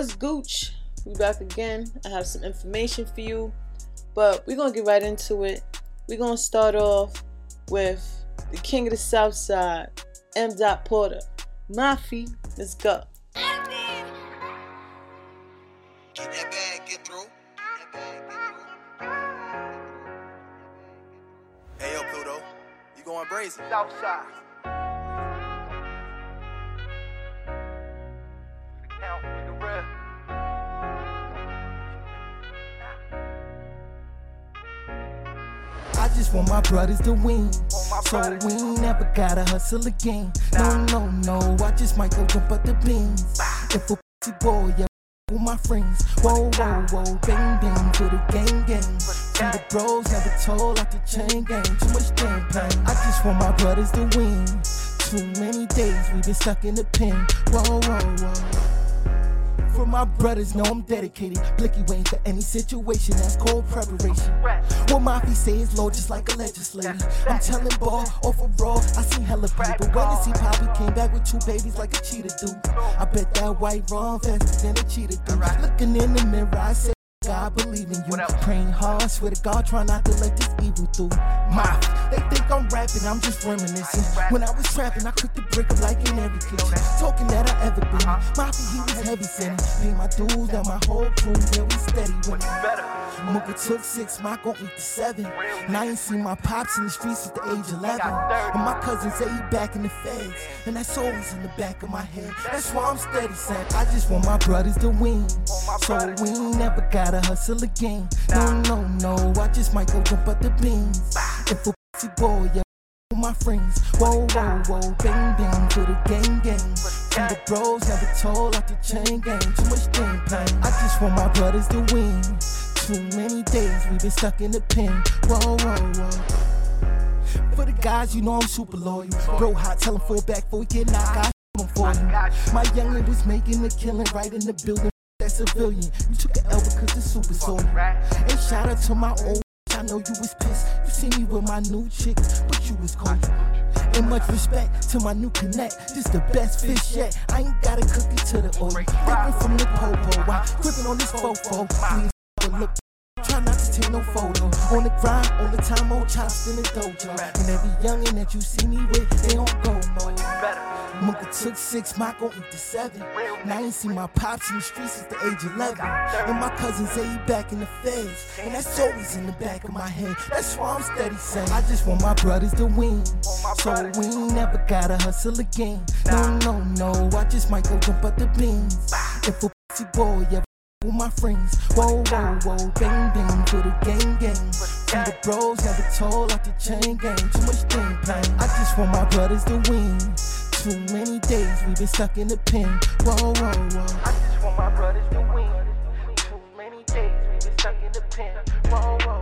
what's Gooch? We back again. I have some information for you, but we're gonna get right into it. We're gonna start off with the king of the South Side, M. Dot Porter. Mafi, let's go. Get that bag, get through. Hey yo, Pluto, you going brazen? Southside. Just want my brothers to win. So we ain't never gotta hustle again. No, no, no. I just might go jump up the beans. If a pussy boy, yeah. With my friends, whoa, whoa, whoa, bang, bang, for the gang, gang. And the bros never told like the chain gang. Too much champagne. I just want my brothers to win. Too many days we been stuck in the pen. Whoa, whoa, whoa. For my brothers, know I'm dedicated. Blicky waiting for any situation that's called preparation. What Mafia say is low, just like a legislator. I'm telling ball, overall, I seen hella people. When to see Poppy came back with two babies like a cheetah do. I bet that white run faster than a cheetah do. Looking in the mirror, I say. God believe in you. When praying hard, swear to God, try not to let this evil through. My, they think I'm rapping, I'm just reminiscing. When I was trapping, I cooked the brick up like in every kitchen. Talking that I ever been. Mafia, he was heavy sinning. Pay my dues, and my whole crew, yeah, we steady winning. Better. Mooka took six, my gon' eat the seven. And I ain't seen my pops in the streets since the age 11. And my cousins say he back in the feds. And that's always in the back of my head. That's why I'm steady saying, I just want my brothers to win. So we ain't never gotta hustle again. No, no, no, I just might go jump up the beans. If a pussy boy, yeah. with My friends, whoa, whoa, whoa, bang, bang, for the gang, gang. And the bros never told like the chain gang. Too much champagne. I just want my brothers to win. Too many days we've been stuck in the pen. Whoa, whoa, whoa. For the guys, you know I'm super loyal. Bro, hot, tell him fall back before we get knocked out. I'm for you. My youngin' was making a killing right in the building. That civilian, you took an L because the super soul. And shout out to my old. I know you was pissed. You see me with my new chick, but you was cold. And much respect to my new connect. This the best fish yet. I ain't gotta cook it to the oil. Ripping from the popo. Why gripping on this fofo? Look. Try not to take no photo. On the grind, all the time, old chops in the dojo. And every youngin' that you see me with, they don't go. Better. Mooka took six, my gon' eat the seven. And I ain't seen my pops in the streets since the age of 11. And my cousins say he back in the feds. And that's always in the back of my head. That's why I'm steady saying, I just want my brothers to win. So we ain't never gotta hustle again. No, no, no, I just might go jump up the beans. If a pussy boy ever with my friends, whoa, whoa, whoa, bang, bang, for the gang, gang. And the bros never told like the chain gang. Too much champagne. I just want my brothers to win. Too many days we've been stuck in the pen. Whoa, whoa, whoa. I just want my brothers to win. Too many days we've been stuck in the pen. Whoa, whoa,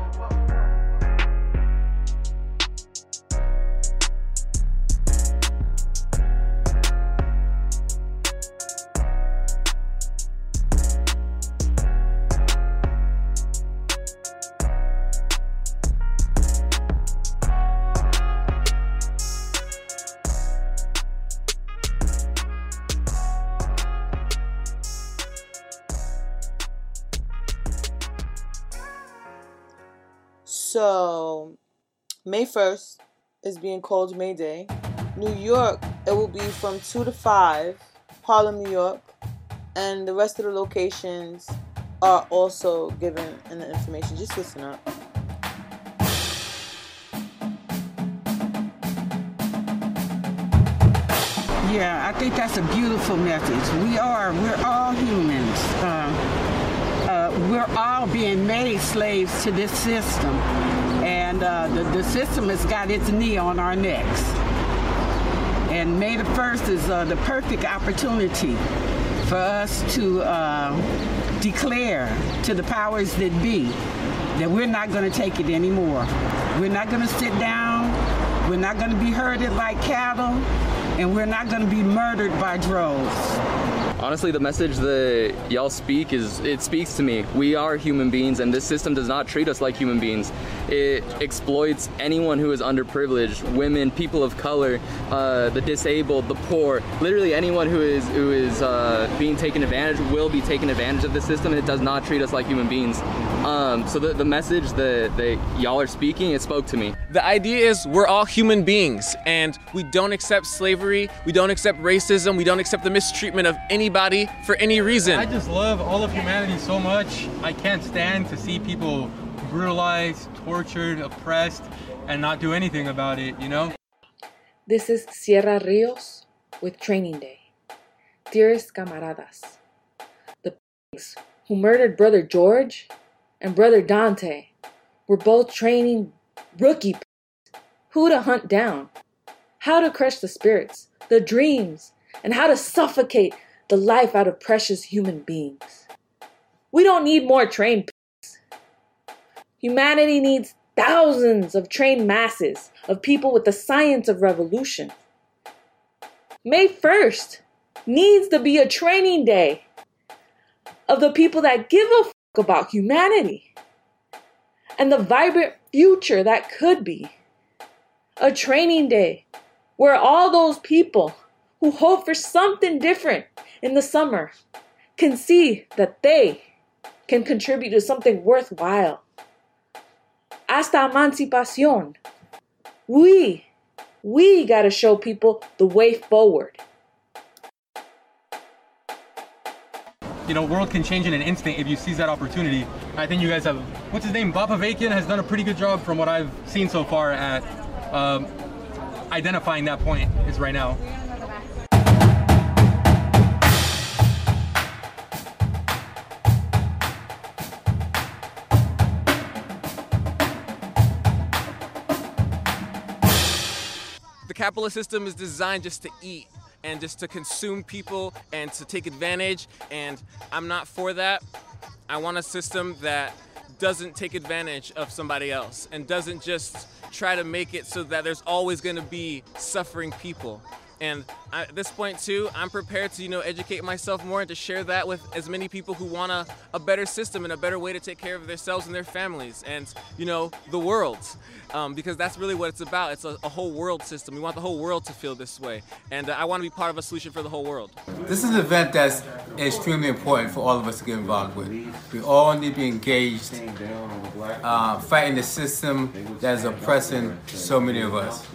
So, May 1st is being called May Day. New York, it will be from 2 to 5, Harlem, New York. And the rest of the locations are also given in the information. Just listen up. Yeah, I think that's a beautiful message. We are, we're all humans. Uh, uh, we're all being made slaves to this system. And uh, the, the system has got its knee on our necks. And May the 1st is uh, the perfect opportunity for us to uh, declare to the powers that be that we're not going to take it anymore. We're not going to sit down. We're not going to be herded like cattle. And we're not going to be murdered by droves. Honestly, the message that y'all speak is it speaks to me. We are human beings, and this system does not treat us like human beings. It exploits anyone who is underprivileged, women, people of color, uh, the disabled, the poor. Literally anyone who is who is uh, being taken advantage will be taken advantage of the system, and it does not treat us like human beings. Um, so the, the message that, that y'all are speaking, it spoke to me. The idea is we're all human beings, and we don't accept slavery, we don't accept racism, we don't accept the mistreatment of anybody for any reason. I just love all of humanity so much. I can't stand to see people brutalized, tortured, oppressed, and not do anything about it, you know? This is Sierra Rios with Training Day. Dearest camaradas, the pigs who murdered Brother George and Brother Dante were both training rookie who to hunt down, how to crush the spirits, the dreams, and how to suffocate the life out of precious human beings. We don't need more trained. Humanity needs thousands of trained masses of people with the science of revolution. May 1st needs to be a training day of the people that give a about humanity and the vibrant future that could be. A training day where all those people who hope for something different in the summer can see that they can contribute to something worthwhile. Hasta emancipación. We, we gotta show people the way forward. You know, world can change in an instant if you seize that opportunity. I think you guys have, what's his name? Bob Avakian has done a pretty good job from what I've seen so far at um, identifying that point is right now. The capitalist system is designed just to eat and just to consume people and to take advantage, and I'm not for that. I want a system that doesn't take advantage of somebody else and doesn't just try to make it so that there's always going to be suffering people. And at this point too, I'm prepared to you know educate myself more and to share that with as many people who want a, a better system and a better way to take care of themselves and their families and you know the world, um, because that's really what it's about. It's a, a, whole world system. We want the whole world to feel this way, and uh, I want to be part of a solution for the whole world. This is an event that's extremely important for all of us to get involved with. We all need to be engaged, uh, fighting the system that is oppressing so many of us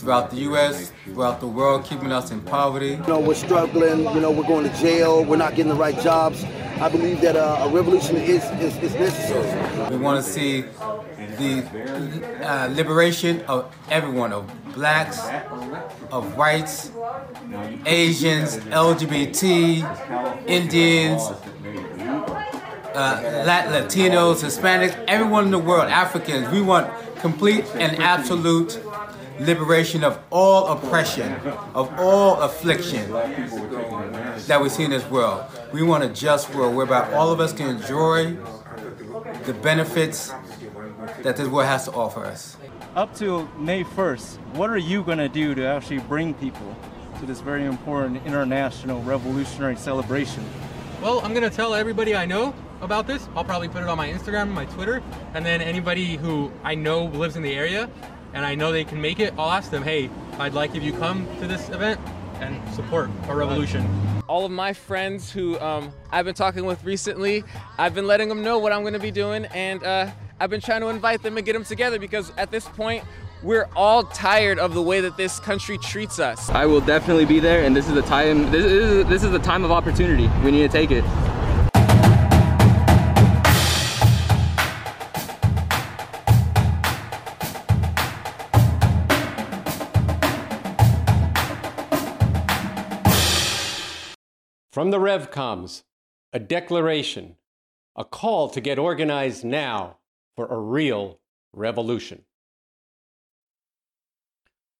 throughout the U.S., throughout the world, keeping us in poverty. You know, we're struggling. You know, we're going to jail. We're not getting the right jobs. I believe that uh, a revolution is, is, is necessary. We want to see the uh, liberation of everyone, of blacks, of whites, Asians, LGBT, Indians, uh, Latinos, Hispanics, everyone in the world, Africans. We want complete and absolute liberation of all oppression, of all affliction that we see in this world. We want a just world whereby all of us can enjoy the benefits that this world has to offer us. Up to May 1st, what are you going to do to actually bring people to this very important international revolutionary celebration? Well, I'm going to tell everybody I know about this. I'll probably put it on my Instagram, my Twitter, and then anybody who I know lives in the area and I know they can make it, I'll ask them, hey, I'd like if you come to this event and support our revolution. All of my friends who um, I've been talking with recently, I've been letting them know what I'm going to be doing, and uh, I've been trying to invite them and get them together because at this point, we're all tired of the way that this country treats us. I will definitely be there, and this is the time. This is this is the time of opportunity. We need to take it. From the RevComs, a declaration, a call to get organized now for a real revolution.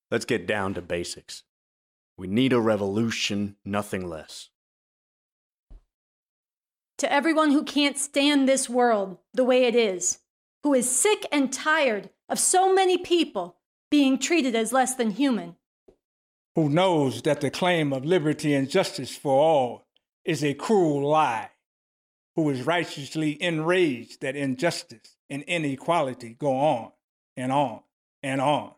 Let's get down to basics. We need a revolution, nothing less. To everyone who can't stand this world the way it is, who is sick and tired of so many people being treated as less than human, who knows that the claim of liberty and justice for all is a cruel lie, who is righteously enraged that injustice and inequality go on and on and on,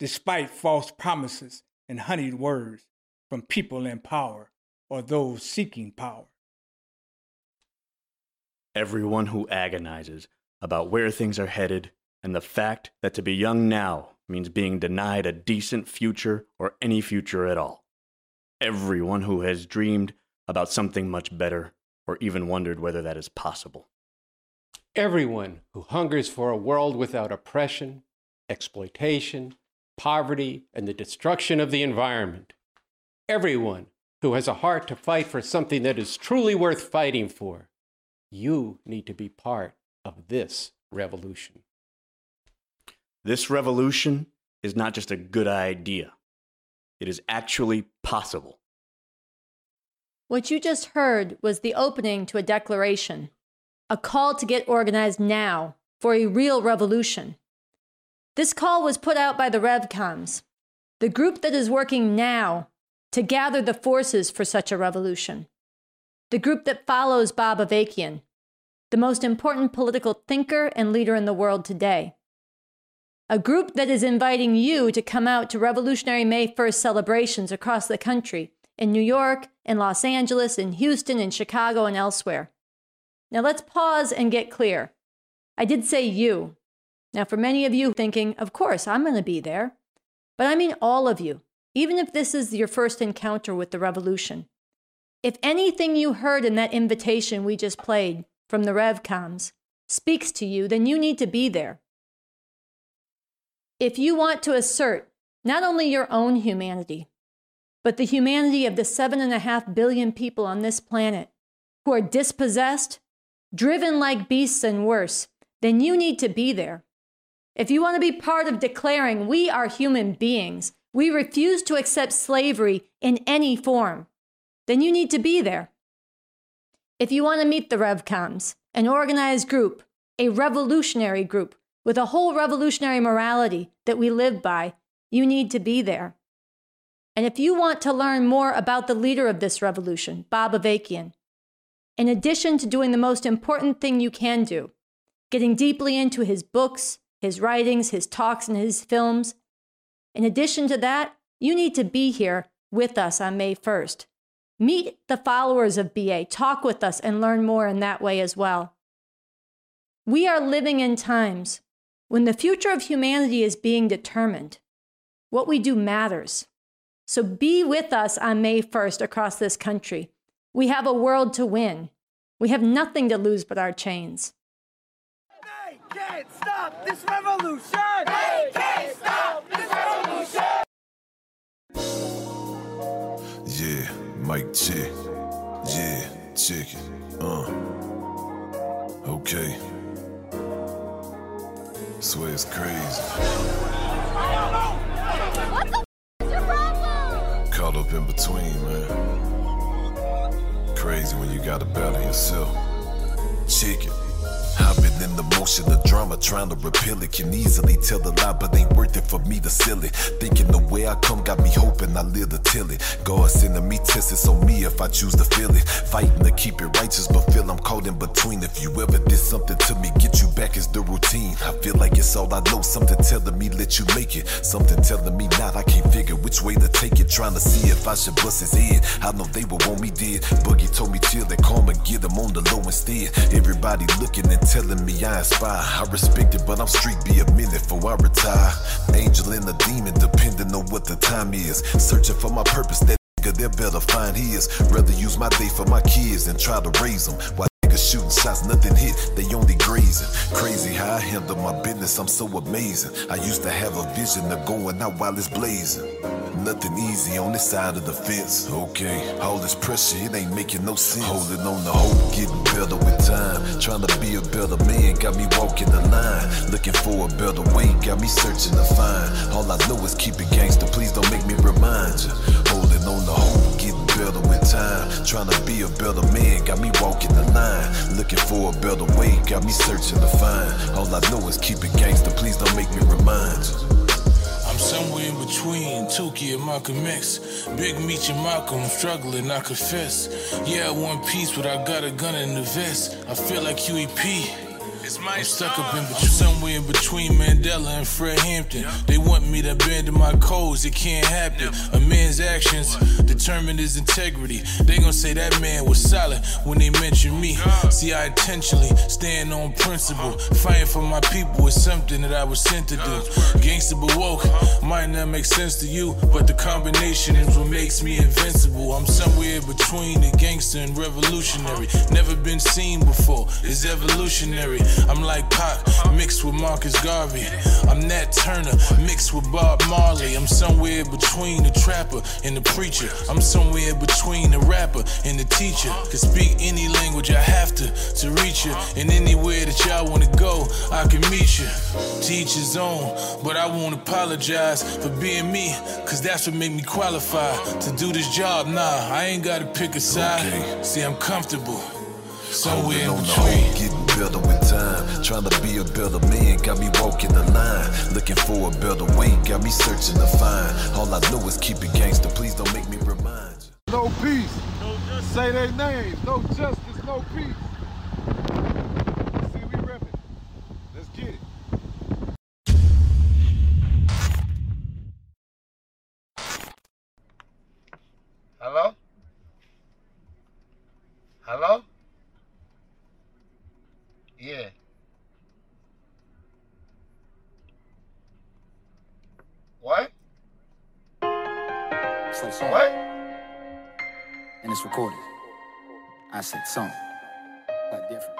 despite false promises and honeyed words from people in power or those seeking power. Everyone who agonizes about where things are headed and the fact that to be young now means being denied a decent future or any future at all. Everyone who has dreamed about something much better or even wondered whether that is possible. Everyone who hungers for a world without oppression, exploitation, poverty, and the destruction of the environment. Everyone who has a heart to fight for something that is truly worth fighting for. You need to be part of this revolution. This revolution is not just a good idea, it is actually possible. What you just heard was the opening to a declaration, a call to get organized now for a real revolution. This call was put out by the RevComs, the group that is working now to gather the forces for such a revolution, the group that follows Bob Avakian, the most important political thinker and leader in the world today. A group that is inviting you to come out to Revolutionary May 1st celebrations across the country in New York, in Los Angeles, in Houston, in Chicago, and elsewhere. Now let's pause and get clear. I did say you. Now, for many of you thinking, of course, I'm going to be there. But I mean all of you, even if this is your first encounter with the revolution. If anything you heard in that invitation we just played from the RevComs speaks to you, then you need to be there. If you want to assert not only your own humanity, but the humanity of the seven and a half billion people on this planet who are dispossessed, driven like beasts, and worse, then you need to be there. If you want to be part of declaring we are human beings, we refuse to accept slavery in any form, then you need to be there. If you want to meet the RevComs, an organized group, a revolutionary group with a whole revolutionary morality that we live by, you need to be there. And if you want to learn more about the leader of this revolution, Bob Avakian, in addition to doing the most important thing you can do, getting deeply into his books, his writings, his talks, and his films, in addition to that, you need to be here with us on May 1st. Meet the followers of BA, talk with us, and learn more in that way as well. We are living in times when the future of humanity is being determined. What we do matters. So be with us on May 1st across this country. We have a world to win. We have nothing to lose but our chains. They can't stop this revolution! They can't stop this revolution! Yeah, Mike check. Yeah, check it. Uh. Okay. Swear it's crazy. Caught up in between, man. Crazy when you gotta battle yourself. Check it. I've been in the motion of drama, trying to repel it. Can easily tell the lie, but ain't worth it for me to sell it. Thinking the way I come got me hoping I live to tell it. God sending me tests, on me if I choose to feel it. Fighting to keep it righteous, but feel I'm caught in between. If you ever did something to me, get you back is the routine. I feel like it's all I know. Something telling me let you make it. Something telling me not. I can't figure which way to take it. Trying to see if I should bust his head. I know they would want me dead. Boogie told me chill that calm and get him on the low instead. Everybody looking and telling me I inspire. I respect it, but I'm street be a minute before I retire. Angel and a demon, depending on what the time is. Searching for my purpose, that nigga there better find his. Rather use my day for my kids than try to raise them. While shooting shots, nothing hit, they only grazing. Crazy how I handle my business, I'm so amazing. I used to have a vision of going out while it's blazing. Nothing easy on this side of the fence. Okay, all this pressure, it ain't making no sense. Holding on the hope, getting better with time. Trying to be a better man, got me walking the line. Looking for a better way, got me searching to find. All I know is keep it gangster, please don't make me remind you. Holding on the hope, getting better with time. Trying to be a better man, got me walking the line. Looking for a better way, got me searching to find. All I know is keep it gangster, please don't make me remind you. I'm somewhere in between Tookie and Malcolm X. Big Meech and Malcolm struggling, I confess. Yeah, one piece, but I got a gun in the vest. I feel like Huey P. I'm stuck up in between, somewhere in between Mandela and Fred Hampton. They want me to abandon my codes, it can't happen. A man's actions determine his integrity. They gon' say that man was solid when they mention me. See, I intentionally stand on principle. Fighting for my people is something that I was sent to do. Gangsta but woke might not make sense to you, but the combination is what makes me invincible. I'm somewhere between the gangster and revolutionary. Never been seen before, it's evolutionary. I'm like Pac mixed with Marcus Garvey. I'm Nat Turner mixed with Bob Marley. I'm somewhere between the trapper and the preacher. I'm somewhere between the rapper and the teacher. Can speak any language I have to to reach you. And anywhere that y'all wanna go, I can meet you. Teach his own, but I won't apologize for being me, cause that's what made me qualify to do this job. Nah, I ain't gotta pick a side. See, I'm comfortable. Somewhere in between. Getting with time. Trying to be a better man, got me walking the line. Looking for a better way, got me searching to find. All I know is keep it gangster. Please don't make me remind you. No peace. No. Say their names. No justice, no peace. And it's recorded. I said song. Quite different.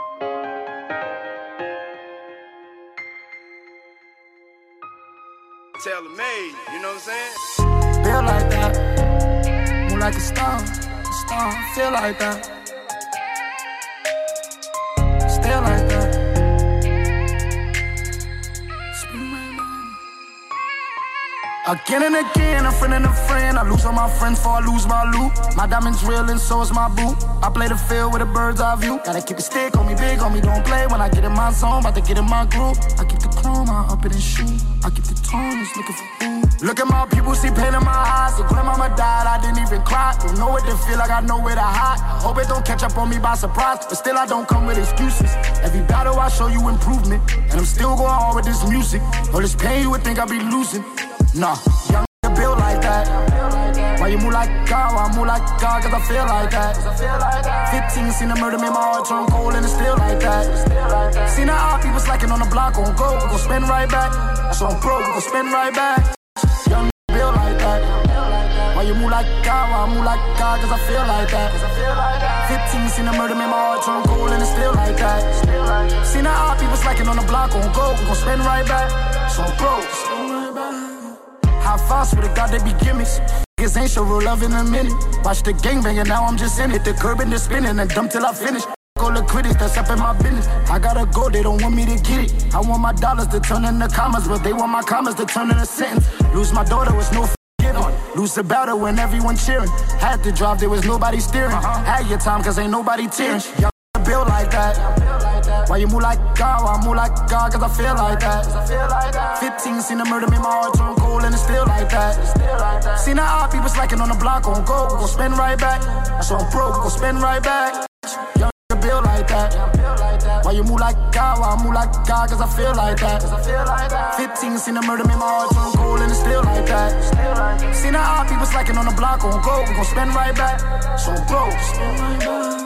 Tailor made, you know what I'm saying? Feel like that. Move like a star. A star. Feel like that. Again and again, a friend and a friend. I lose all my friends before I lose my loot. My diamonds real and so is my boot. I play the field with a bird's eye view. Gotta keep it stick on me, big on me, don't play. When I get in my zone, about to get in my groove. I keep the chrome, I up it and shoot. I keep the tones, looking for food. Look at my people, see pain in my eyes. The grandmama died, I didn't even cry. Don't know what to feel like, I know where to hide. Hope it don't catch up on me by surprise. But still, I don't come with excuses. Every battle, I show you improvement. And I'm still going hard with this music. All this pain, you would think I'd be losing. Nah, young built like that. Why you move like God? I move like God? Cause I feel like that. 15, seen a murder, made my heart turn cold, and it's still like that. Seen odd people slacking on the block, on go, we gon' spin right back. So I'm broke, we gon' spin right back. Young built like that. Why you move like God? Why I move like God? Cause I feel like that. 15, seen a murder, made my heart turn cold, and it's still like that. Seen the odd people slacking on the block, on go, we gon' spin right back. So I'm broke. How fast with a god they be gimmicks? Niggas ain't sure real love in a minute. Watch the gang banging, now I'm just in it. The curb and the spinning and dumb till I finish. Go look critics, that's up in my business. I gotta go, they don't want me to get it. I want my dollars to turn into commas, but they want my commas to turn into sentence. Lose my daughter was no forgiving. Lose the battle when everyone cheering. Had to drive, there was nobody steering. Uh-huh. Had your time, cause ain't nobody tearing. Young built like that. Why you move like God? Why I move like God? Cause I feel like that. 15, seen the murder, made my heart turn cold, and it's still like that. Seen the odd people slacking on the block, on go, we gon' spin right back. So I'm broke, we gon' spin right back. Young built like that. Why you move like God? Why I move like God? Cause I feel like that. 15, seen the murder, made my heart turn cold, and it's still like that. Seen the odd people slacking on the block, on go, we gon' spin right back. So I'm broke, spin right back.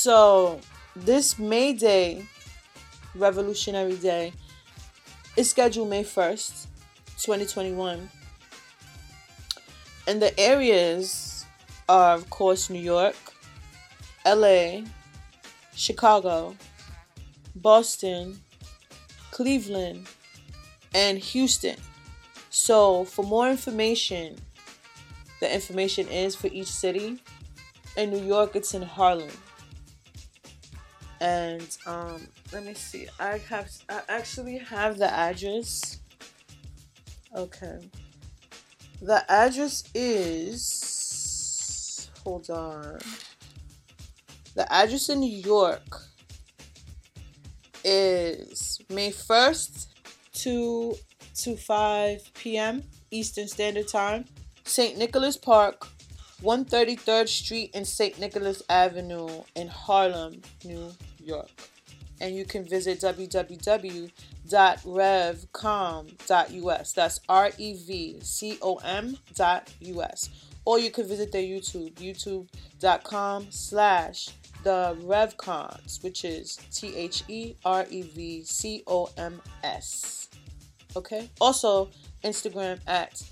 So this May Day, Revolutionary Day, is scheduled May 1st, 2021. And the areas are, of course, New York, LA, Chicago, Boston, Cleveland, and Houston. So, for more information, the information is for each city. In New York, it's in Harlem. And um, let me see. I have I actually have the address. Okay. The address is hold on. The address in New York is May 1st to to 5 p.m. Eastern Standard Time. St. Nicholas Park, 133rd Street and St. Nicholas Avenue in Harlem, New York. And you can visit www.revcom.us. That's R E V C O M dot US. Or you can visit their YouTube, youtube.com slash the RevComs, which is T H E R E V C O M S. Okay? Also, Instagram at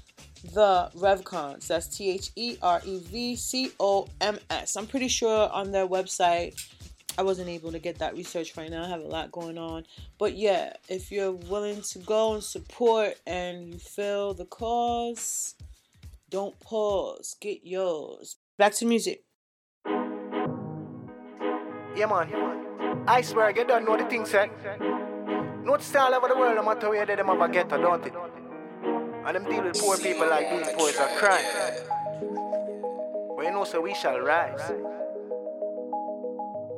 the RevComs. That's T H E R E V C O M S. I'm pretty sure on their website. I wasn't able to get that research right now. I have a lot going on. But yeah, if you're willing to go and support and you feel the cause, don't pause. Get yours. Back to music. Yeah, man. I swear, you don't know the thing, said. Notice all over the world, no matter where they them have a don't it? And them deal with poor people like these poor are crime. But you know, so we shall rise.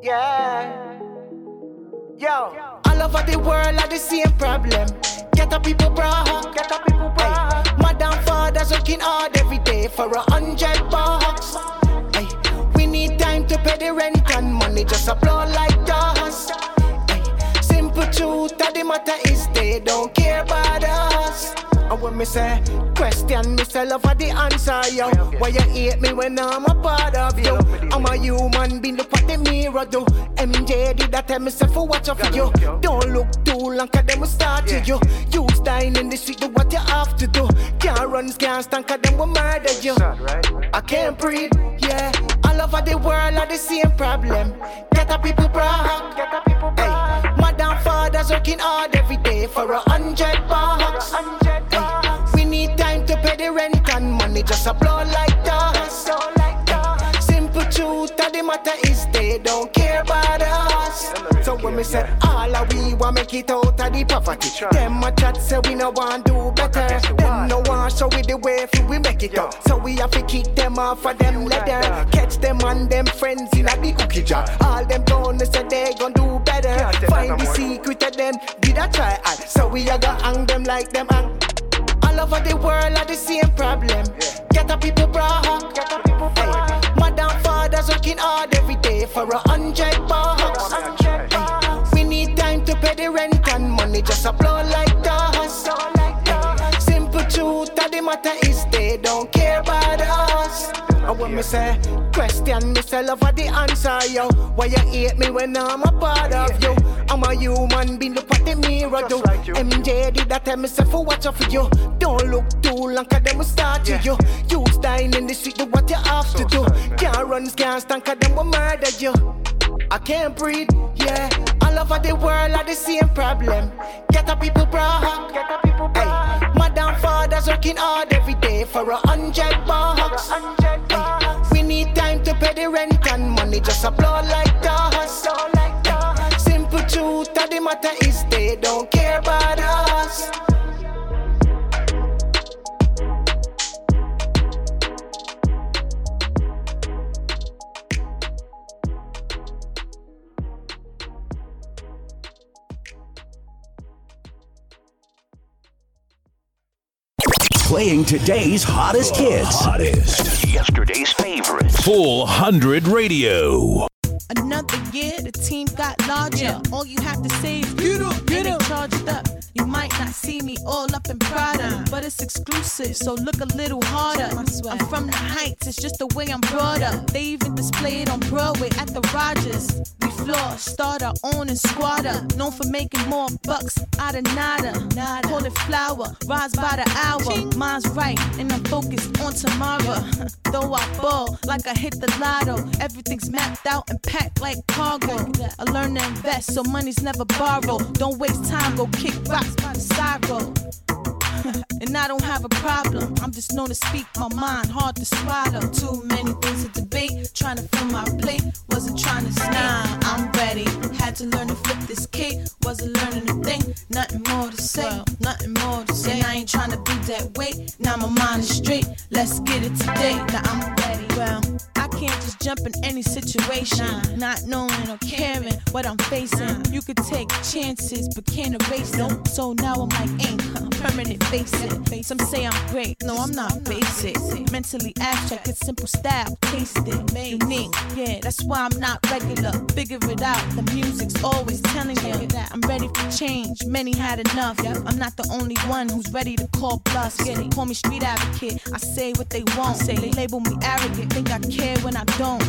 Yeah. Yo. All over the world are the same problem. Get up people bra, get up people bra. Madam fathers working hard every day for a hundred bucks. We need time to pay the rent and money just applaud like dust. Simple truth of the matter is they don't care about us. And when me say question, me say love for the answer, yo. Why you hate me when I'm a part of you? I'm a human being, look what the mirror do. MJ did that tell me say for watch out for you. Don't look too long, cause them will start to you. You dying in the street, do what you have to do. Can't run, can't stand, cause them will murder you. I can't breathe, yeah. All over the world are the same problem. Get a people broke. Hey, madam fathers working hard every day for a hundred bucks. We need time to pay the rent and money just a blow like dust. Truth of the matter is they don't care about us. So when we say all of we want make it out of the poverty, them a chat say we no want do better. Them no want show we the way for we make it up. So we have to kick them off of them leather. Catch them and them friends in a the cookie jar. All them gonna say they gon' do better. Find the secret of them, did I try? So we a go hang them like them hang. All over the world are the same problem. Get a people brought hey, Madam fathers working hard every day for a hundred bucks. We need time to pay the rent and money just a blow like dust. Simple truth of the matter is they don't care about us. And when me say question, love for the answer, yo. Why you hate me when I'm a part of you? I'm a human being, look what the mirror do. Like MJ did that tell myself for watch out for you. Don't look too long, cause them will start to you. You dying in the street, do what you have to do. Can't run, can't stand, cause them will murder you. I can't breathe, yeah. All over the world are the same problem. Get a people broke. Madam fathers working hard every day for a hundred bucks. We need time to pay the rent and money just a blow like dust. Simple truth of the matter is they don't care about us. Playing today's hottest hits. Hottest. Yesterday's favorite. Full 100 Radio. Another year, the team got larger. All you have to say is get up, get up. Charged up. You might not see me all up in Prada, but it's exclusive, so look a little harder. I'm from the heights, it's just the way I'm brought up. They even display it on Broadway at the Rodgers. We floor, own and squatter. Known for making more bucks out of nada. Call it flower, rise by the hour. Mine's right, and I'm focused on tomorrow. Though I ball like I hit the lotto, everything's mapped out and packed like cargo. I learn to invest, so money's never borrowed. Don't waste time, go kick rocks by the side road. and I don't have a problem. I'm just known to speak my mind, hard to swallow. Too many things to debate, trying to fill my plate. Wasn't trying to snake. I'm ready. Had to learn to flip this cake. Wasn't learning a thing. Nothing more to say. nothing more to say. And I ain't trying to be that way. Now my mind is straight. Let's get it today. Now I'm ready. Well, can't just jump in any situation, not knowing or caring what I'm facing. You could take chances, but can't erase them. So now I'm like, ain't permanent face it. Some say I'm great, no, I'm not basic. Mentally abstract, it's simple style, taste it, unique. Yeah, that's why I'm not regular. Figure it out, the music's always telling you that I'm ready for change. Many had enough. I'm not the only one who's ready to call bluffs. Call me street advocate. I say what they want. Say they label me arrogant, think I care when I don't.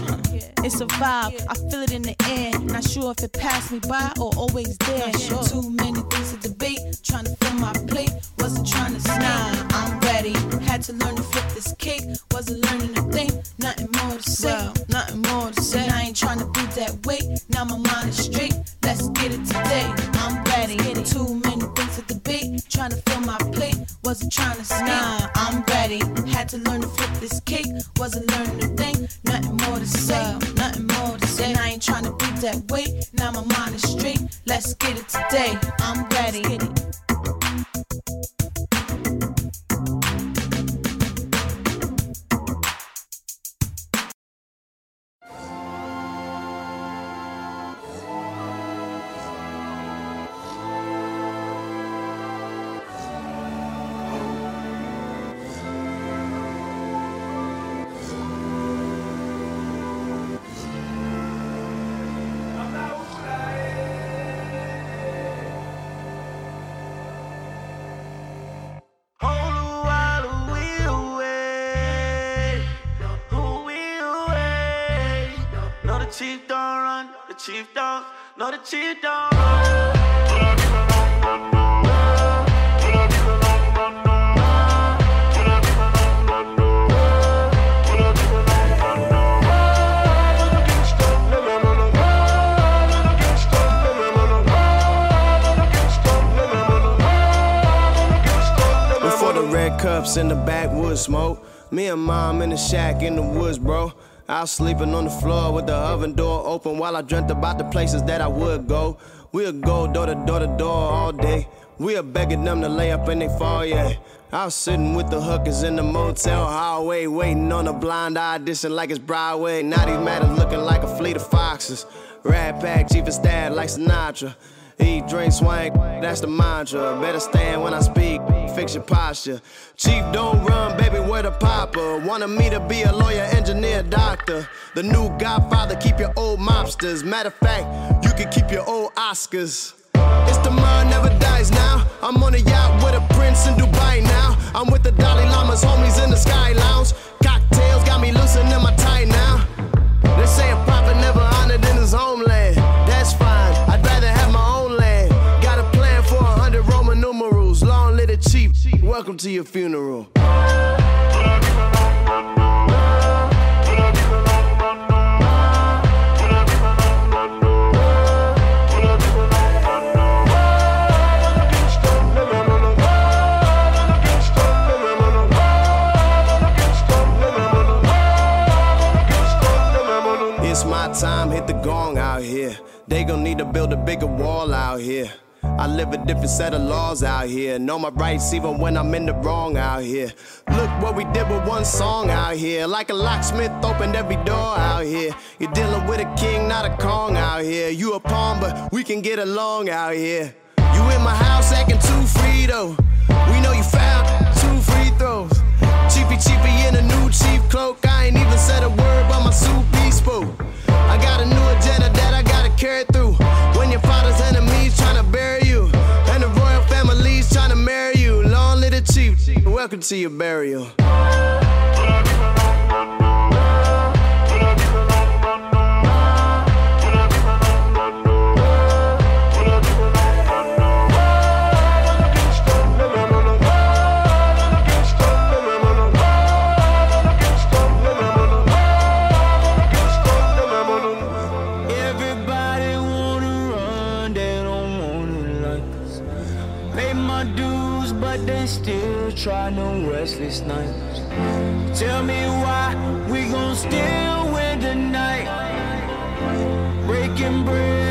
It's a vibe, I feel it in the air. Not sure if it passed me by or always there. Too many things to debate, trying to fill my plate. Wasn't trying to snide, I'm ready. Had to learn to flip this cake. Wasn't learning a thing, nothing more to say. nothing more to say. And I ain't trying to be that way. Now my mind is straight. Let's get it today. I'm ready. Too many things to debate, trying to fill my plate. Wasn't trying to snide, I'm ready. Had to learn to flip this cake. Wasn't learning a thing, nothing more to say. Nothing more to say. And I ain't trying to be that way. Now my mind is straight. Let's get it today. I'm ready. Chief don't, no, the chief don't. Before the red cups in the backwoods smoke, me and mom in the shack in the woods, bro. I was sleeping on the floor with the oven door open while I dreamt about the places that I would go. We'll go door to door to door all day. We're begging them to lay up in they fall, yeah. I was sitting with the hookers in the motel hallway, waiting on a blind audition like it's Broadway. Now these matters looking like a fleet of foxes. Rat pack, chief of staff like Sinatra. Eat, drink, swing, that's the mantra. Better stand when I speak, fix your posture. Chief, don't run, baby, where the papa? Wanted me to be a lawyer, engineer, doctor. The new godfather, keep your old mobsters. Matter of fact, you can keep your old Oscars. It's the mind never dies now. I'm on a yacht with a prince in Dubai now. I'm with the Dalai Lama's homies in the Sky Lounge. Cocktails got me loosening my tie now. They say a prophet never honored in his homeland. Welcome to your funeral. It's my time, hit the gong out here. They gon' need to build a bigger wall. I live a different set of laws out here. Know my rights even when I'm in the wrong out here. Look what we did with one song out here. Like a locksmith opened every door out here. You're dealing with a king, not a Kong out here. You a pawn, but we can get along out here. You in my house acting too free though. We know you found two free throws. Cheapy cheapy in a new cheap cloak. I ain't even said a word but my soup spoke. I got a new agenda that I gotta carry through. When your father's enemies trying to bury you, and the royal family's trying to marry you. Long live the chief. Welcome to your burial. Gon' still win tonight. Breaking bread,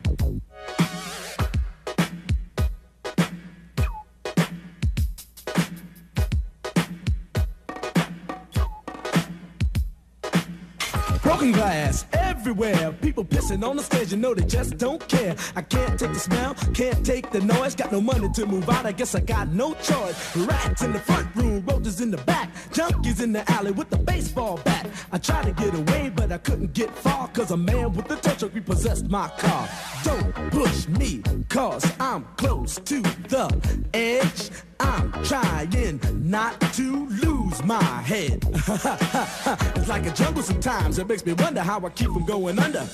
Everywhere. People pissing on the stage, you know they just don't care. I can't take the smell, can't take the noise. Got no money to move out, I guess I got no choice. Rats in the front room, roaches in the back, junkies in the alley with the baseball bat. I tried to get away, but I couldn't get far, cause a man with a tow truck repossessed my car. Don't push me, cause I'm close to the edge. I'm trying not to lose my head. it's like a jungle sometimes. It makes me wonder how I keep from going under.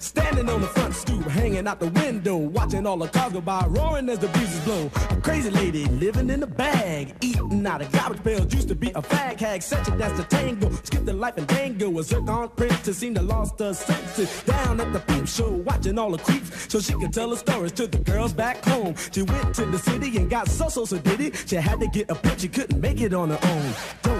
Standing on the front stoop, hanging out the window, watching all the cars go by, roaring as the breezes blow. A crazy lady living in a bag, eating out of garbage pails. Used to be a fag hag, such a that's the tango. Skipped the life and dango. A zircon princess seemed to lost her senses. Down at the peep show, watching all the creeps, so she could tell her stories to the girls back home. She went to the city and got so so so did it. She had to get a pimp, she couldn't make it on her own. Don't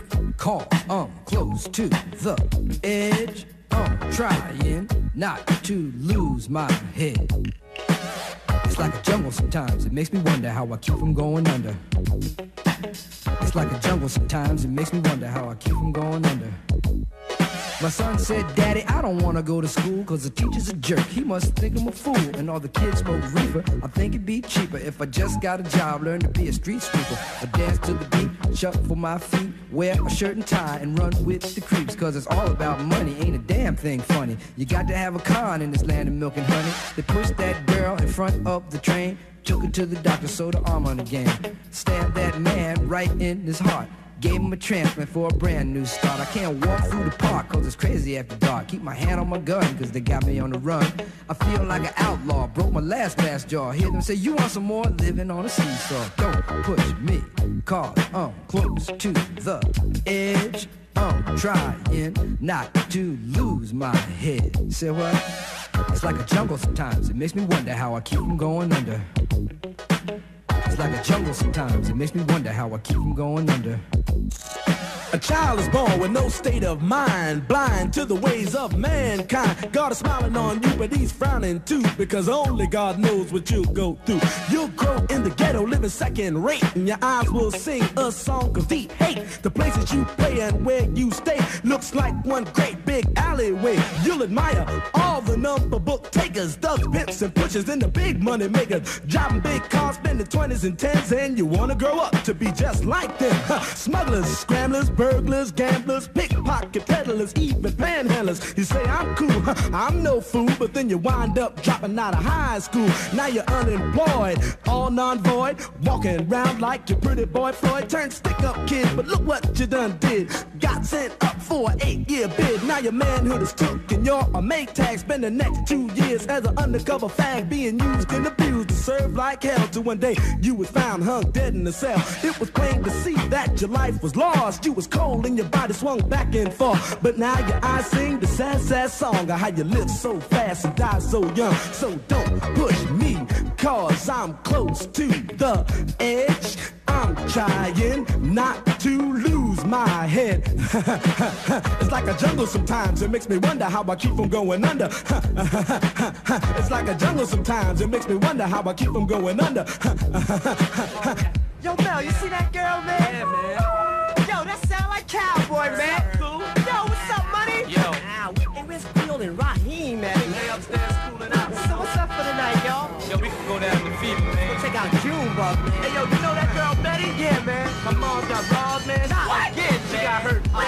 call, I'm close to the edge. I'm trying not to lose my head. It's like a jungle sometimes, it makes me wonder how I keep from going under. It's like a jungle sometimes, it makes me wonder how I keep from going under. My son said, Daddy, I don't wanna go to school cause the teacher's a jerk. He must think I'm a fool and all the kids smoke reefer. I think it'd be cheaper if I just got a job, learn to be a street sweeper. I dance to the beat, shuffle my feet, wear a shirt and tie and run with the creeps cause it's all about money, ain't a damn thing funny. You got to have a con in this land of milk and honey. They push that girl in front of the train, took her to the doctor, sewed her arm on again. Stabbed that man right in his heart. Gave him a transplant for a brand new start. I can't walk through the park cause it's crazy after dark. Keep my hand on my gun cause they got me on the run. I feel like an outlaw, broke my last glass jaw. Hear them say, You want some more? Living on a seesaw. Don't push me, cause I'm close to the edge. I'm trying not to lose my head. Say what? It's like a jungle sometimes. It makes me wonder how I keep from going under. It's like a jungle sometimes. It makes me wonder how I keep from going under. A child is born with no state of mind, blind to the ways of mankind. God is smiling on you, but he's frowning too, because only God knows what you'll go through. You'll grow in the ghetto, living second rate, and your eyes will sing a song of deep hate. The places you play and where you stay looks like one great big alleyway. You'll admire all the number book takers, thugs, pimps, and pushers, and the big money makers. Driving big cars, spending 20s and 10s, and you wanna grow up to be just like them. Smugglers, scramblers, burglars, gamblers, pickpocket peddlers, even panhandlers. You say I'm cool, I'm no fool, but then you wind up dropping out of high school. Now you're unemployed, all non-void, walking around like your pretty boy Floyd. Turned stick-up kid, but look what you done did. Got sent up for an eight-year bid. Now your manhood is took and you're a make tag. Spend the next two years as an undercover fag, being used and abused to serve like hell. Till one day you was found hung dead in a cell. It was plain to see that your life was lost. You was cold and your body swung back and forth. But now your eyes sing the sad, sad song of how you live so fast and die so young. So don't push me, cause I'm close to the edge. I'm trying not to lose my head. it's like a jungle sometimes, it makes me wonder how I keep from going under. it's like a jungle sometimes, it makes me wonder how I keep from going under. Yo, Mel, you see that girl, man? Yeah, man. Yo, that sound like cowboy, man. Cool. Yo, what's up, money? Yo. Hey, where's Field and Raheem, man? They upstairs Yo, we can go down to Fever, man. Go check out Junebug. Hey, yo, you know that girl Betty? Yeah, man. My mom's got robbed, man. What? Yeah, she got hurt. What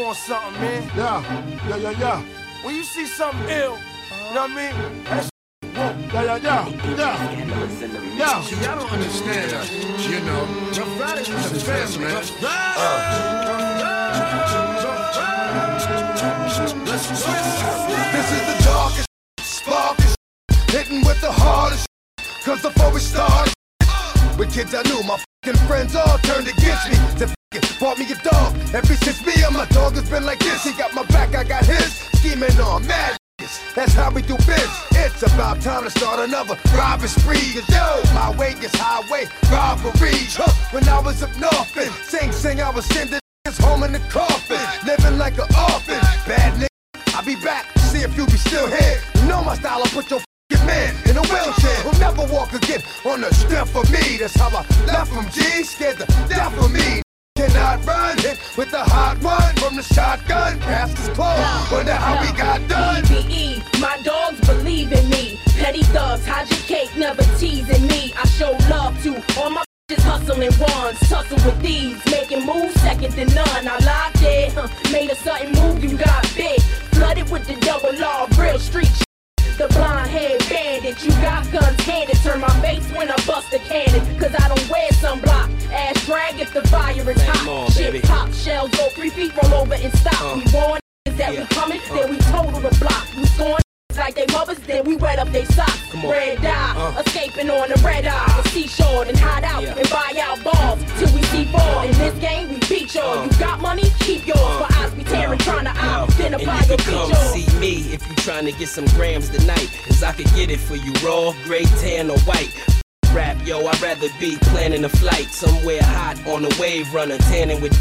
on something, man. Yeah, yeah, yeah, yeah. When you see something ill, you know what I mean? That's Yeah, yeah, yeah, yeah. Yeah. See, y'all don't understand us, you know. This is this, man. Uh. This is the darkest, sparkest, hitting with the hardest. Cause before we started, uh, with kids I knew, my fucking friends all turned against me. Bought me a dog. Ever since me and my dog has been like this, he got my back, I got his. Scheming on mad. That's how we do biz. It's about time to start another robbery spree. Cause yo, my way is highway robbery. When I was up north and Sing Sing, I was sending home in the coffin. Living like an orphan. Bad nigga, I'll be back. See if you be still here. You know my style, I'll put your man in a wheelchair. who'll never walk again on the strength of me. That's how I left from G. Scared to death of me. Cannot run hit with the hot one from the shotgun. Past his clothes. Wonder how we got done. EBE, my dogs believe in me. Petty thugs, hide your cake, never teasing me. I show love to all my bitches hustling ones. Tussle with thieves, making moves second to none. I locked it, huh, made a sudden move, you got big. Flooded with the double law, real street. The blonde head bandit, you got guns handed. Turn my face when I bust a cannon. Cause I don't wear sunblock. Ass drag if the fire is hot. On, Shit baby. pop, shells go three feet, roll over and stop. Uh. We warn that we coming, then we total the block. We scorn like they mothers, then we wet up they socks. Red dye, Uh. escaping on the red eye. The seashore and hide out Yeah. and buy out balls till we see fall. In this game, we beat y'all. Uh. You got money, keep yours. But I be tearing, trying to out, then And apply you your can come see me if you trying to get some grams tonight. Cause I could get it for you raw, gray, tan, or white. Rap, yo, I'd rather be planning a flight somewhere hot on a wave runner, tanning with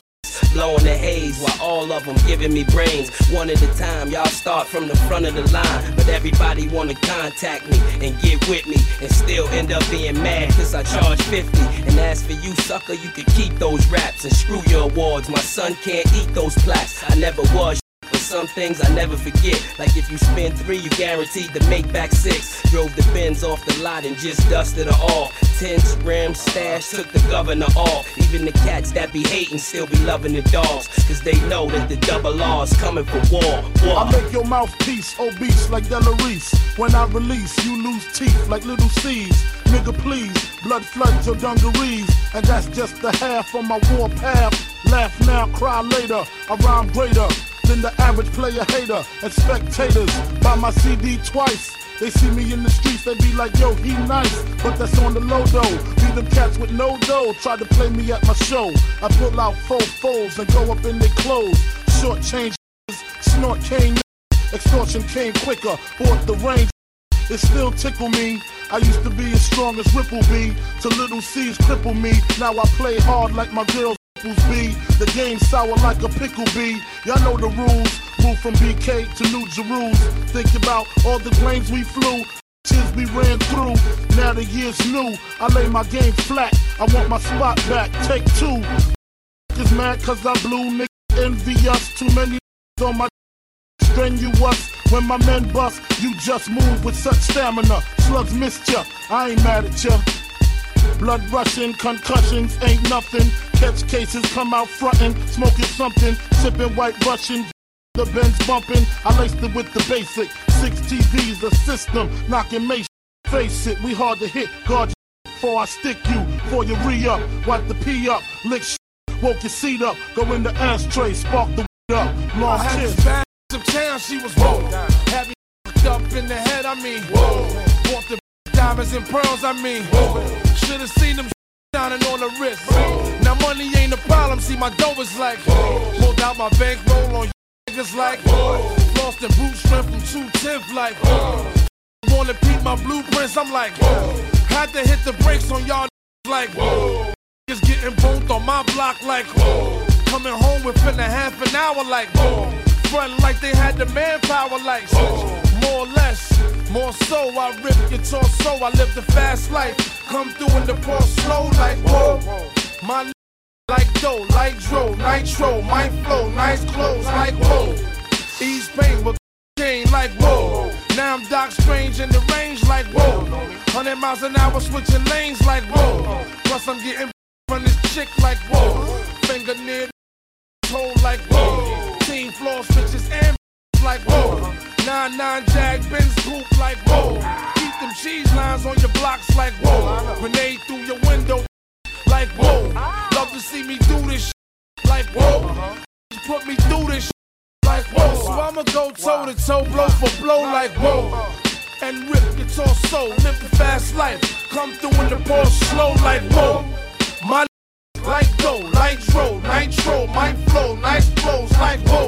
blowing the haze while all of them giving me brains. One at a time, y'all start from the front of the line. But everybody wanna contact me and get with me and still end up being mad cause I charge 50. And as for you, sucker, you can keep those raps and screw your awards. My son can't eat those plaques. I never was. Some things I never forget. Like if you spend three, you guaranteed to make back six. Drove the Benz off the lot and just dusted her off. Ten grams stash, took the governor off. Even the cats that be hating still be loving the dogs. Cause they know that the double R's coming for war. War. I make your mouthpiece obese like Della Reese. When I release, you lose teeth like little C's. Nigga, please, blood floods your dungarees. And that's just the half of my war path. Laugh now, cry later. I rhyme greater than the average player hater. And spectators buy my CD twice. They see me in the streets, they be like, yo, he nice. But that's on the low though. Be them cats with no dough. Try to play me at my show. I pull out four folds and go up in their clothes. Short change, snort cane. Extortion came quicker, bought the range. It still tickle me. I used to be as strong as Ripple B. To little C's cripple me. Now I play hard like my girls be. The game sour like a pickle bee. Y'all know the rules. Move from BK to New Jerusalem. Think about all the planes we flew. Tears we ran through. Now the year's new. I lay my game flat. I want my spot back. Take two. Is mad cause I blew. Niggas envy us. Too many on my strenuous. When my men bust, you just move with such stamina. Slugs missed ya, I ain't mad at ya. Blood rushing, concussions ain't nothing. Catch cases, come out frontin', smoking something, sipping white Russian. The Benz bumping, I laced it with the basic. Six TVs, the system, knocking Mason. Face it, we hard to hit. Guard your before I stick you, before you re up. Wipe the pee up, lick shit, woke your seat up. Go in the ashtray, spark the up. Long I had kiss. bad of town, she was whoa. Had me up in the head, I mean, whoa. Bought the diamonds and pearls, I mean, whoa. Should've seen them shining on the wrist. Now money ain't a problem, see my dough is like, pulled out my bankroll on niggas like, lost the boot strength from 210 like, wanna peep my blueprints, I'm like, had to hit the brakes on y'all like, niggas getting both on my block like, coming home within a half an hour like, front like they had the manpower like, more or less, more so, I rip your torso, I live the fast life, come through in the pour slow like, whoa, my like dough, like dro, nitro, my flow, nice clothes like whoa, ease pain but chain like whoa. Now I'm Doc Strange in the range like whoa. 100 miles an hour switching lanes like whoa. Plus I'm getting from this chick like whoa. Finger near toe like whoa. Team floor switches and like whoa. Nine nine jag Benz coupe like whoa. Them cheese lines on your blocks like whoa. Grenade through your window like whoa. Love to see me do this like whoa. Put me through this like whoa. So I'ma go toe to toe, blow for blow like whoa. And rip your torso, live the fast life. Come through in the ball slow like whoa. My like go, nitro, nitro, my flow, nice flows like whoa.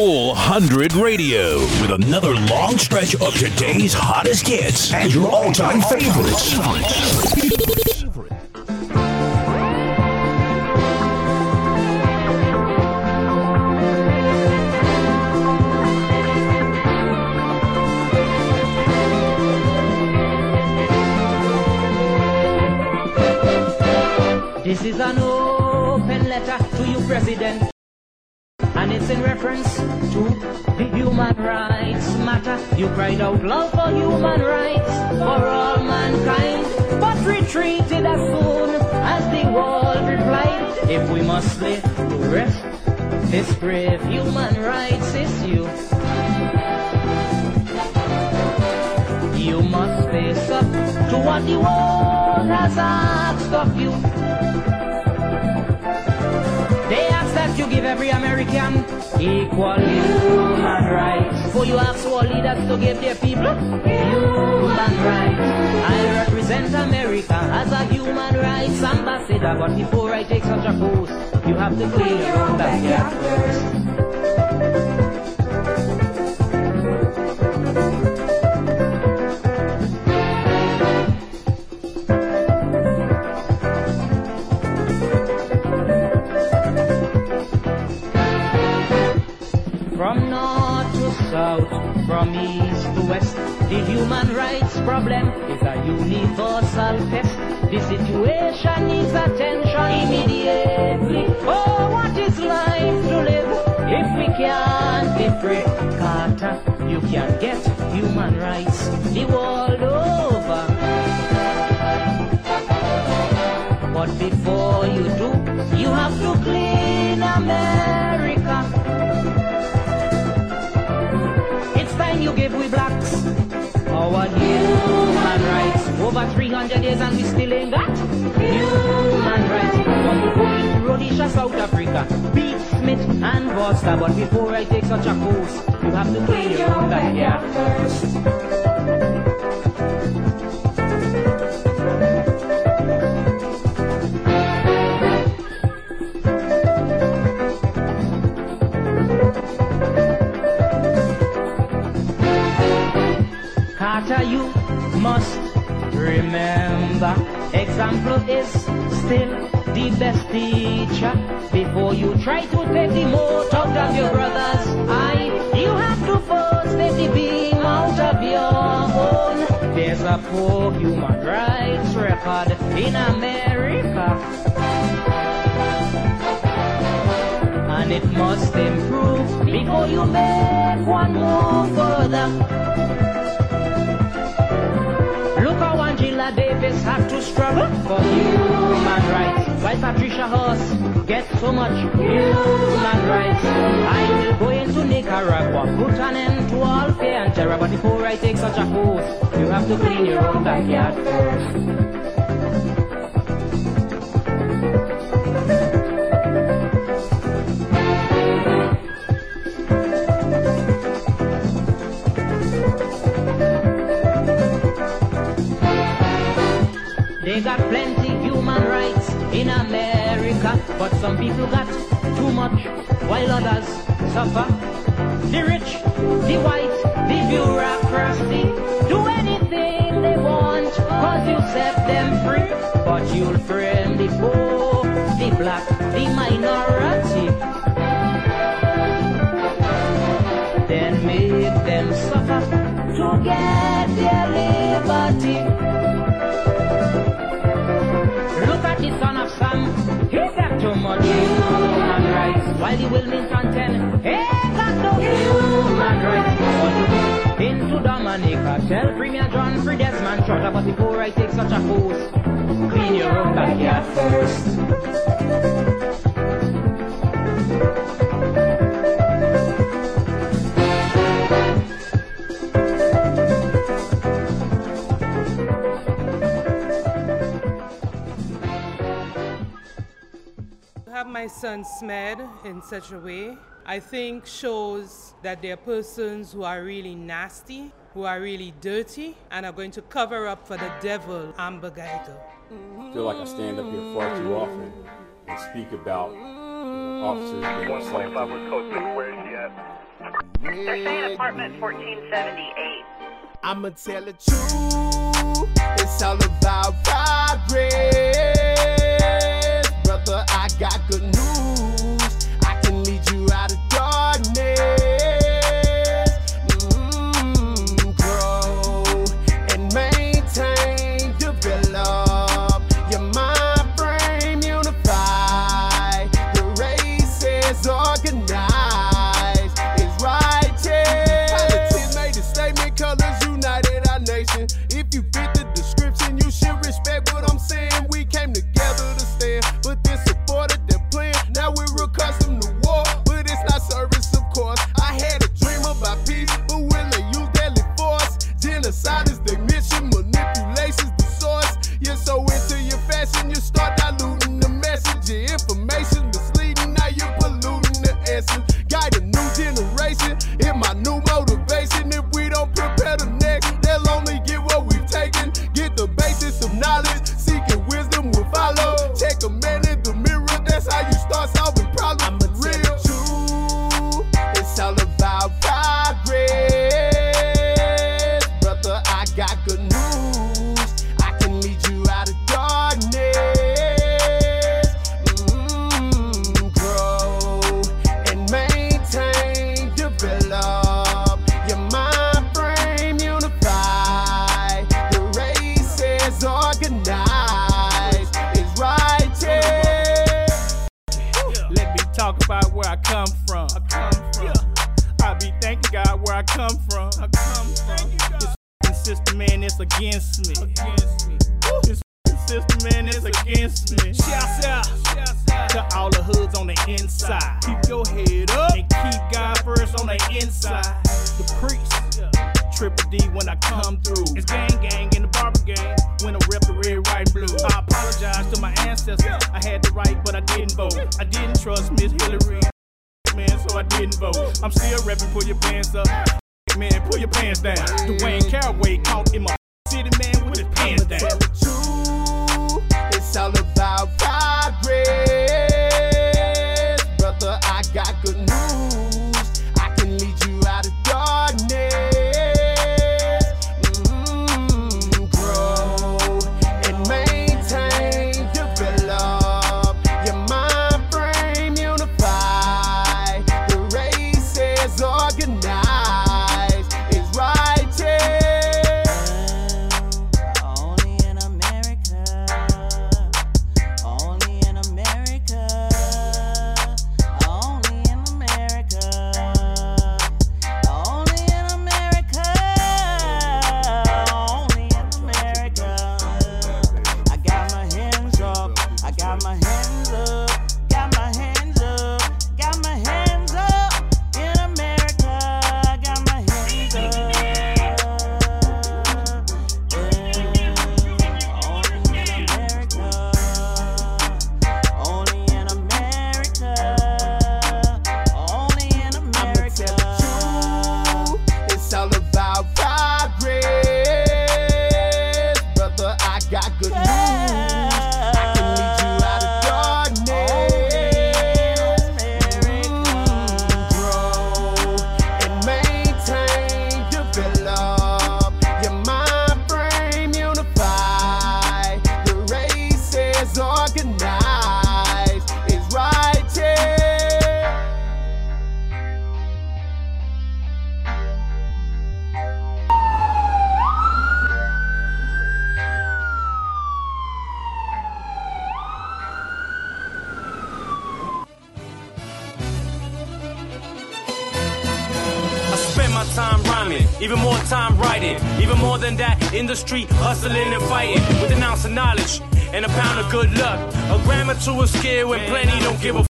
Full 100 radio with another long stretch of today's hottest hits and your all time favorites. This is an open letter to you, President. Reference to the human rights matter. You cried out loud for human rights for all mankind, but retreated as soon as the world replied. If we must lay to rest this brave human rights issue, you must face up to what the world has asked of you. You give every American equal human rights. For you ask all leaders to give their people human rights. I represent America as a human rights ambassador, but before I take such a post, you have to clear your own backyard first. Over 300 years and we still ain't got human rights. From going to Rhodesia, South Africa, Beat Smith and Vorster. But before I take such a course, you have to clean your own backyard first. Brother's you have to out of your own. There's a poor human rights record in America. And it must improve before you make one move further. Look how Angela Davis had to struggle for human rights. While Patricia Hearst gets so much human rights. I will go into Nicaragua, put an end to all fear and terror. But before I take such a course, you have to clean your own backyard first. But some people got too much, while others suffer. The rich, the white, the bureaucracy do anything they want, cause you set them free. But you'll frame the poor, the black, the minority. Then make them suffer to get their liberty. Human rights. While the Wilmington 10, he got no human rights. Into Dominica, Premier John Free Desmond Trotter, but before I take such a course, clean your own backyard first. My son Smed in such a way, I think shows that there are persons who are really nasty, who are really dirty, and are going to cover up for the devil, Amber Geiger. I feel like I stand up here far too often and speak about you know, officers being assaulted. They're saying apartment 1478. I'ma tell the truth. It's all about progress. I got good news. Shouts out to all the hoods on the inside. Keep your head up and keep God first on the inside. The priest. Triple D when I come through. It's gang gang in the barber gang. When I rep the red, white, blue. I apologize to my ancestors. I had the right, but I didn't vote. I didn't trust Miss Hillary. Man, so I didn't vote. I'm still repping. Pull your pants up. Man, pull your pants down. Dwaine Caraway caught in my city, man, with his pants down. Street, hustling and fighting with an ounce of knowledge and a pound of good luck. A gram or two of skill when plenty don't give a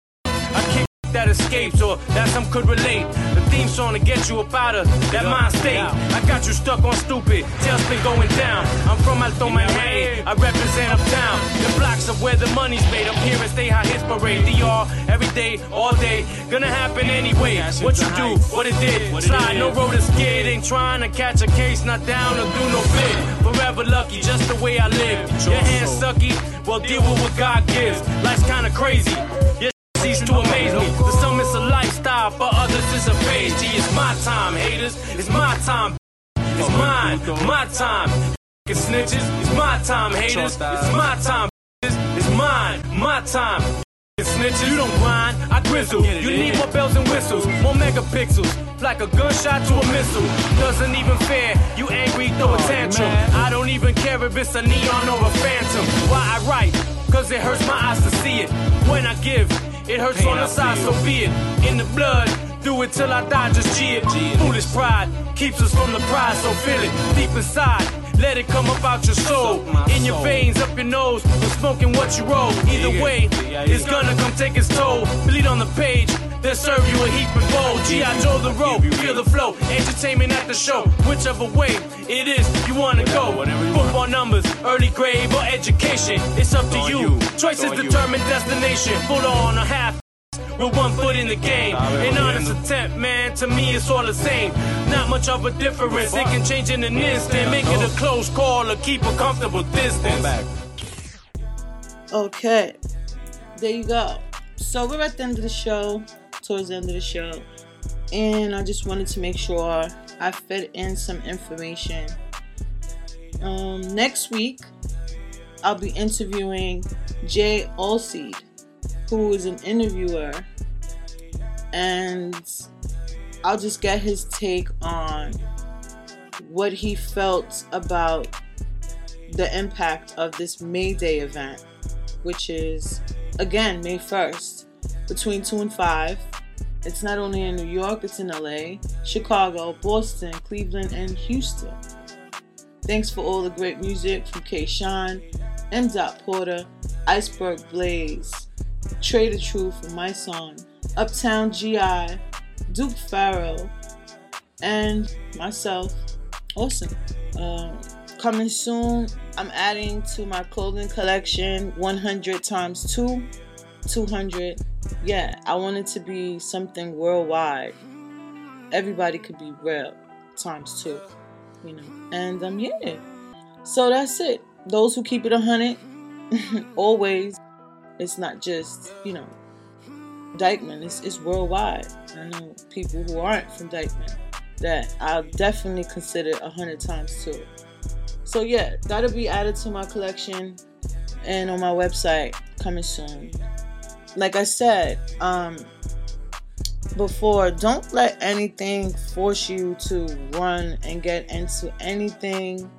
that escapes or that some could relate. The theme song to get you up out of that mind state. I got you stuck on stupid, tailspin going down. I'm from Alto Manhattan, I represent uptown. The blocks of where the money's made. Up here and stay high hits parade. DR every day, all day, gonna happen anyway. What you do, what it did, slide, no road is scared. Ain't trying to catch a case, not down or do no bid. Forever lucky, just the way I live. Your hands sucky, well deal with what God gives. Life's kinda crazy. Cease to amaze me. The summit's a lifestyle for others it's a page. Gee, it's my time, haters. It's my time. It's mine, my time. F***ing snitches, it's my time, haters. It's my time. It's mine, my time. F***ing Snitches, you don't grind, I grizzle. You need more bells and whistles, more megapixels, like a gunshot to a missile. Doesn't even fair, you angry, throw a oh, tantrum. I don't even care if it's a neon or a phantom. Why I write? Cause it hurts my eyes to see it. When I give, it hurts on the side, so be it. In the blood, do it till I die, just G it. Foolish pride keeps us from the prize, so feel it deep inside. Let it come up out your soul, in your veins, up your nose, and smoking what you roll. Either way, it's gonna come take its toll. Bleed on the page, they'll serve you a heap and bowl. G.I. Joe the rope, feel the flow, entertainment at the show. Whichever way it is you wanna go. Football numbers, early grade or education, it's up to you. Choices determine destination, full on a half with one foot in the game. An honest attempt, man, to me it's all the same. Not much of a difference, it can change in an instant. Make it a close call or keep a comfortable distance. Okay, there you go. So we're at the end of the show, towards the end of the show, and I just wanted to make sure I fit in some information. Um, next week, I'll be interviewing Jay Allseed, who is an interviewer, and I'll just get his take on what he felt about the impact of this May Day event, which is again May 1st, between 2 and 5. It's not only in New York, it's in LA, Chicago, Boston, Cleveland, and Houston. Thanks for all the great music from K. Sean, M. Porter, Iceberg Blaze, Trade Trader Truth from My Song, Uptown GI, Duke Farrow, and myself, Awesome. Um, coming soon, I'm adding to my clothing collection 100 times 2, 200. Yeah, I want it to be something worldwide. Everybody could be real times 2, you know. And um, yeah. So that's it. Those who keep it 100, always, it's not just, you know, Dyckman, it's, it's worldwide. I know people who aren't from Dyckman that I'll definitely consider a hundred times two. So yeah, that'll be added to my collection and on my website coming soon. Like I said, um before, don't let anything force you to run and get into anything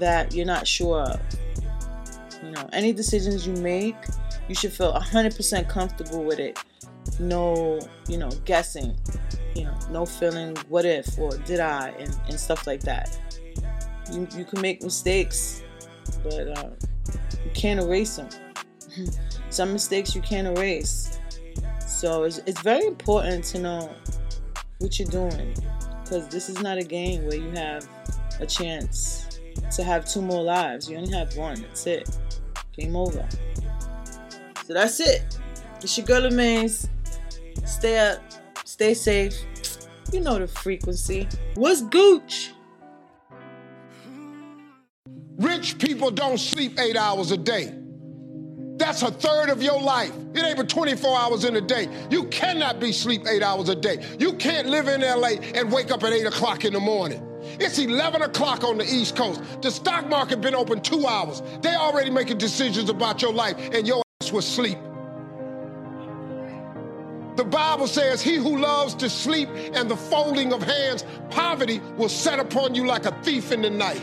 that you're not sure of. You know, any decisions you make, you should feel 100% comfortable with it. No, you know, guessing you know, no feeling what if or did I and, and stuff like that. You, you can make mistakes, but uh, you can't erase them. Some mistakes you can't erase. So it's, it's very important to know what you're doing because this is not a game where you have a chance to have two more lives. You only have one. That's it. Game over. So that's it. It's your girl Amaze. Stay up Stay safe. You know the frequency. What's gooch? Rich people don't sleep eight hours a day. That's a third of your life. It ain't but 24 hours in a day. You cannot be sleep eight hours a day. You can't live in LA and wake up at 8 o'clock in the morning. It's 11 o'clock on the East Coast. The stock market been open two hours. They already making decisions about your life, and your ass was sleep. The Bible says, He who loves to sleep and the folding of hands, poverty will set upon you like a thief in the night.